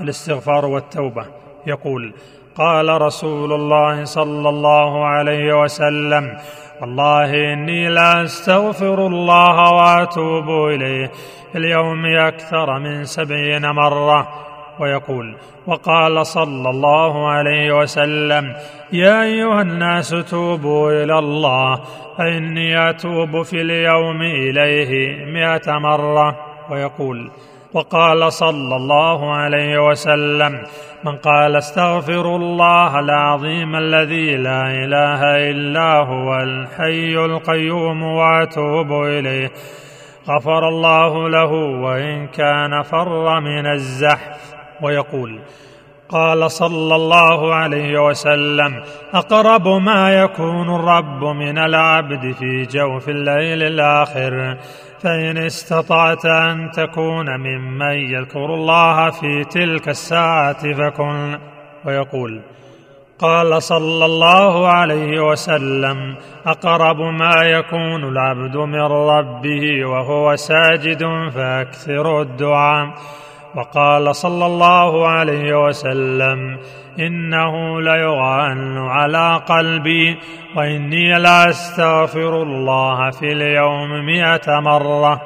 الاستغفار والتوبة. يقول قال رسول الله صلى الله عليه وسلم والله إني لا أستغفر الله وأتوب إليه في اليوم أكثر من سبعين مرة. ويقول وقال صلى الله عليه وسلم يا أيها الناس توبوا إلى الله فإني أتوب في اليوم إليه مائه مرة. ويقول وقال صلى الله عليه وسلم من قال استغفر الله العظيم الذي لا إله إلا هو الحي القيوم وأتوب إليه غفر الله له وإن كان فر من الزحف. ويقول قال صلى الله عليه وسلم أقرب ما يكون الرب من العبد في جوف الليل الآخر فان استطعت أن تكون ممن يذكر الله في تلك الساعة فكن ويقول قال صلى الله عليه وسلم أقرب ما يكون العبد من ربه وهو ساجد فأكثر الدعاء. وقال صلى الله عليه وسلم إنه ليغان على قلبي وإني لاستغفر الله في اليوم مائه مرة.